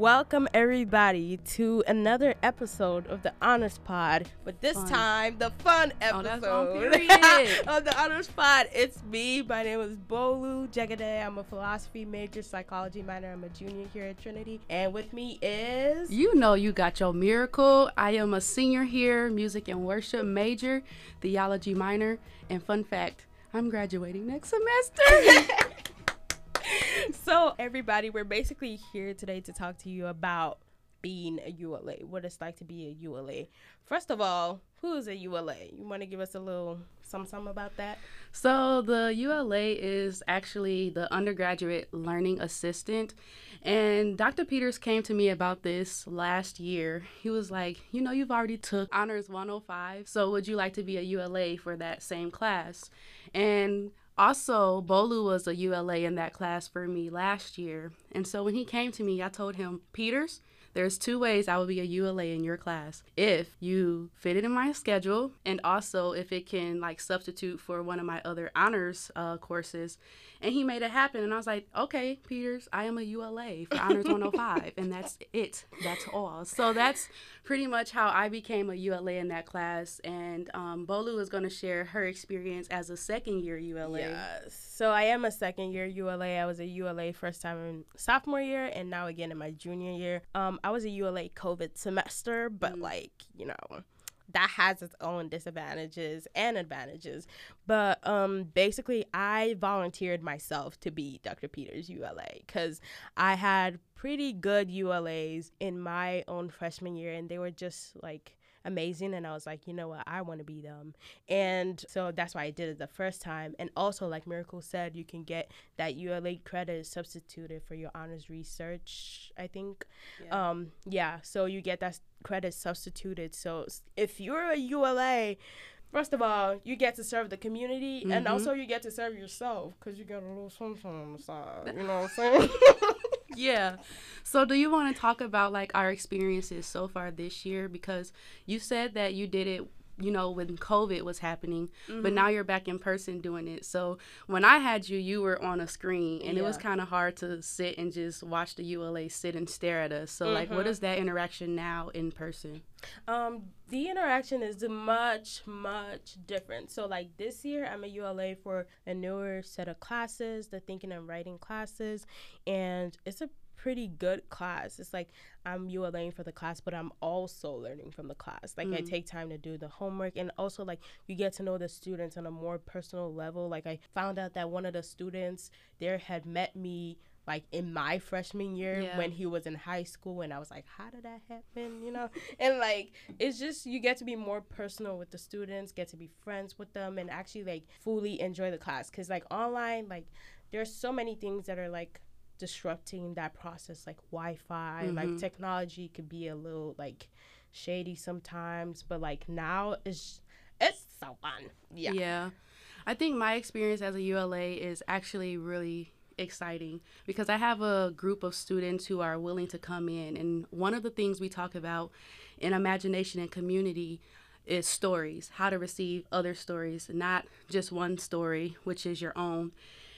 Welcome everybody to another episode of the Honors Pod, but this Fun. time the fun Oh, episode period. of the Honors Pod. It's me. My name is Bolu Jegede. I'm a philosophy major, psychology minor. I'm a junior here at Trinity, and with me is You know you got your miracle. I am a senior here, music and worship major, theology minor, and fun fact, I'm graduating next semester. everybody. We're basically here today to talk to you about being a ULA, what it's like to be a ULA. First of all, who is a ULA? You want to give us a little some some about that? so the ULA is actually the undergraduate learning assistant. And Dr. Peters came to me about this last year. He was like, "You know, you've already took honors 105, so would you like to be a ULA for that same class?" And also, Bolu was a ULA in that class for me last year. And so when he came to me, I told him, Peters, there's two ways I will be a ULA in your class. If you fit it in my schedule, and also if it can like substitute for one of my other honors uh, courses. And he made it happen. And I was like, okay, Peters, I am a ULA for Honors 105. and that's it. That's all. So that's pretty much how I became a ULA in that class. And um, Bolu is going to share her experience as a second year ULA. Yes. So I am a second year ULA. I was a ULA first time in sophomore year and now again in my junior year. Um, I was a ULA COVID semester, but Mm. like, you know, that has its own disadvantages and advantages. But um, basically, I volunteered myself to be Dr. Peters ULA because I had pretty good ULAs in my own freshman year, and they were just like amazing. And I was like, you know what, I want to be them. And so that's why I did it the first time. And also, like Miracle said, you can get that ULA credit substituted for your honors research, I think. Yeah. Um, yeah, so you get that credit substituted. So if you're a ULA, first of all, you get to serve the community, and Mhm. also you get to serve yourself because you get a little something on the side. You know what I'm saying? yeah. So do you want to talk about like our experiences so far this year because you said that you did it you know when covid was happening but now you're back in person doing it. So when i had you you were on a screen and it was kind of hard to sit and just watch the ula sit and stare at us. So like what Mhm. is that interaction now in person? Um, the interaction is much, much different. So, like this year, I'm a ULA for a newer set of classes, the thinking and writing classes, and it's a pretty good class. It's like I'm ULAing for the class, but I'm also learning from the class. Like I Mm. take time to do the homework, and also like you get to know the students on a more personal level. Like I found out that one of the students there had met me like in my freshman year Yeah. when he was in high school and I was like how did that happen you know and like it's just you get to be more personal with the students get to be friends with them and actually like fully enjoy the class because like online like there's so many things that are like disrupting that process like wi-fi like Mhm. technology could be a little like shady sometimes but like now it's it's so fun yeah Yeah. I think my experience as a ULA is actually really exciting because I have a group of students who are willing to come in. And one of the things we talk about in imagination and community is stories, how to receive other stories, not just one story, which is your own.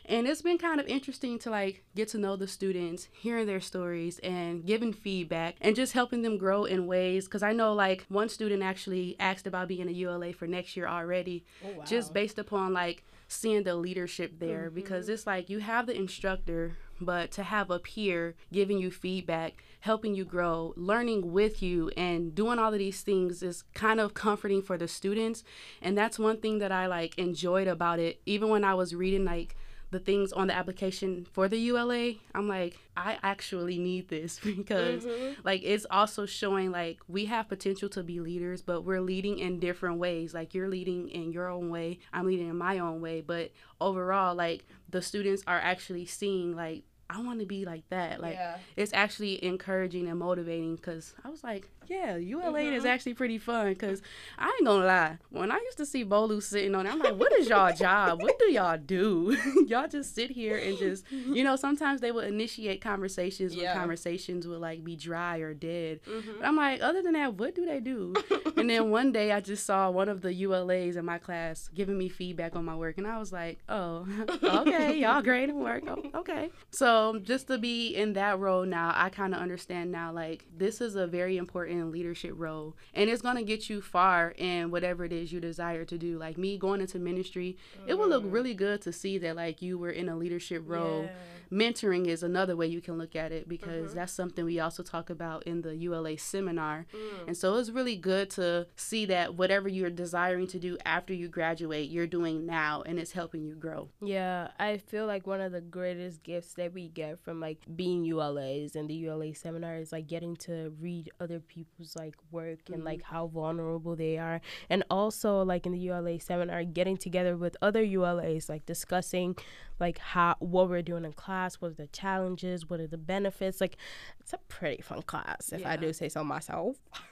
And it's been kind of interesting to like get to know the students, hearing their stories and giving feedback and just helping them grow in ways cuz I know like one student actually asked about being a ULA for next year already Oh, wow. just based upon like seeing the leadership there. Mm-hmm. Because it's like you have the instructor but to have a peer giving you feedback helping you grow learning with you and doing all of these things is kind of comforting for the students. And that's one thing that i like enjoyed about it. Even when i was reading like the things on the application for the ULA, I'm like, I actually need this because Mhm. like it's also showing like we have potential to be leaders, but we're leading in different ways. Like you're leading in your own way, I'm leading in my own way, but overall like the students are actually seeing like I want to be like that. Like yeah it's actually encouraging and motivating because I was like, yeah, ULA Mhm. is actually pretty fun because I ain't gonna lie. When I used to see Bolu sitting on it, I'm like, what is y'all job? What do y'all do? y'all just sit here and just, you know, sometimes they would initiate conversations Yeah. when conversations would like be dry or dead. Mhm. But I'm like, other than that, what do they do? and then one day I just saw one of the ULAs in my class giving me feedback on my work, and I was like, oh, okay, y'all great at work. Oh, okay. So just to be in that role now, I kind of understand now, like, this is a very important leadership role, and it's going to get you far in whatever it is you desire to do. Like me going into ministry, it would look really good to see that, like, you were in a leadership role Yeah. mentoring is another way you can look at it because Mhm. that's something we also talk about in the ULA seminar. Mm. And so it's really good to see that whatever you're desiring to do after you graduate, you're doing now and it's helping you grow. Yeah, I feel like one of the greatest gifts that we get from like being ULAs and the ULA seminar is like getting to read other people's like work and mm-hmm. like how vulnerable they are. And also like in the ULA seminar getting together with other ULAs like discussing like how what we're doing in class, what are the challenges, what are the benefits. Like it's a pretty fun class if I do say so myself.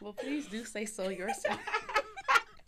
Well, please do say so yourself.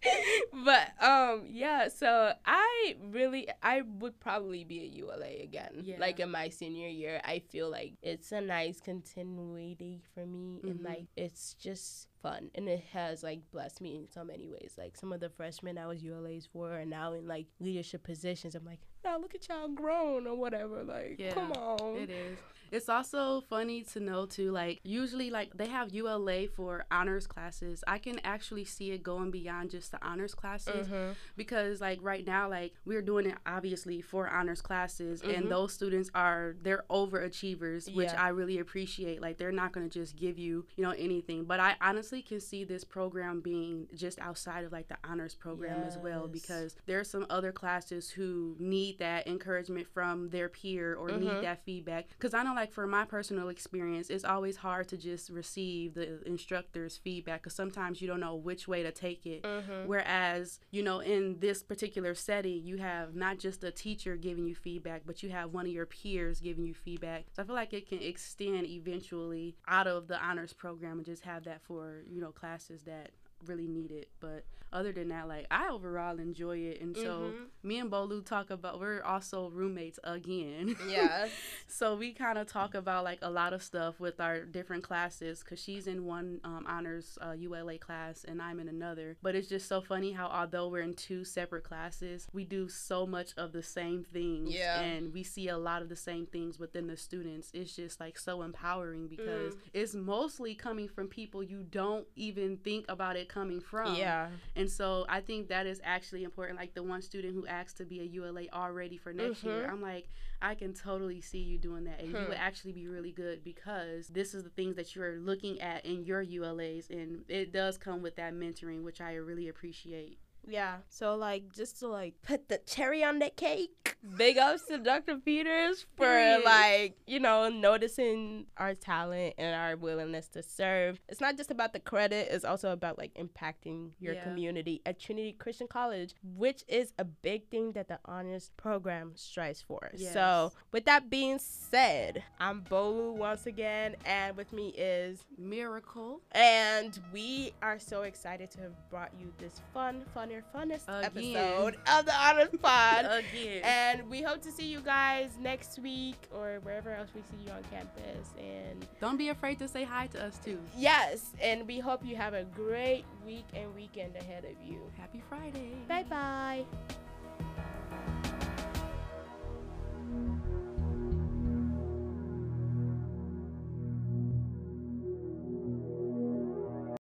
but um yeah so i really i would probably be at ula again Yeah. like in my senior year i feel like it's a nice continuity for me and Mhm. like it's just fun and it has like blessed me in so many ways like some of the freshmen i was ulas for are now in like leadership positions i'm like now look at y'all grown or whatever like Yeah, come on It is. It's also funny to know too, like usually like they have ULA for honors classes. I can actually see it going beyond just the honors classes. Mhm. because like right now like we're doing it obviously for honors classes Mhm. and those students are they're overachievers which Yeah. i really appreciate like they're not going to just give you you know anything but i honestly can see this program being just outside of like the honors program as well because there are some other classes who need that encouragement from their peer or Mhm. need that feedback because i know like for my personal experience it's always hard to just receive the instructor's feedback because sometimes you don't know which way to take it Mhm. Whereas, you know, in this particular setting, you have not just a teacher giving you feedback, but you have one of your peers giving you feedback. So I feel like it can extend eventually out of the honors program and just have that for, you know, classes that really need it. But other than that, like I overall enjoy it. And so Mhm. me and Bolu talk about we're also roommates again. yeah So we kind of talk about like a lot of stuff with our different classes because she's in one um, honors uh, ULA class and I'm in another. But it's just so funny how although we're in two separate classes, we do so much of the same things. Yeah. And we see a lot of the same things within the students. It's just like so empowering because Mm. it's mostly coming from people you don't even think about it coming from. yeah And so I think that is actually important. Like the one student who asked to be a ULA already for next year, Mhm. I'm like, I can totally see you doing that. And you Hmm. would actually be really good because this is the things that you're looking at in your ULAs. And it does come with that mentoring, which I really appreciate. Yeah. So like just to like put the cherry on the cake. Big ups to Dr. Peters for like, you know, noticing our talent and our willingness to serve. It's not just about the credit, it's also about like impacting your Yeah. community at Trinity Christian College, which is a big thing that the honors program strives for. So, with that being said, I'm Bolu once again and with me is Miracle. and we are so excited to have brought you this fun, fun, funner, funnest Again. episode of the Honors Pod. Again. and we hope to see you guys next week or wherever else we see you on campus. And Don't be afraid to say hi to us too. yes, and we hope you have a great week and weekend ahead of you. Happy Friday. Bye bye.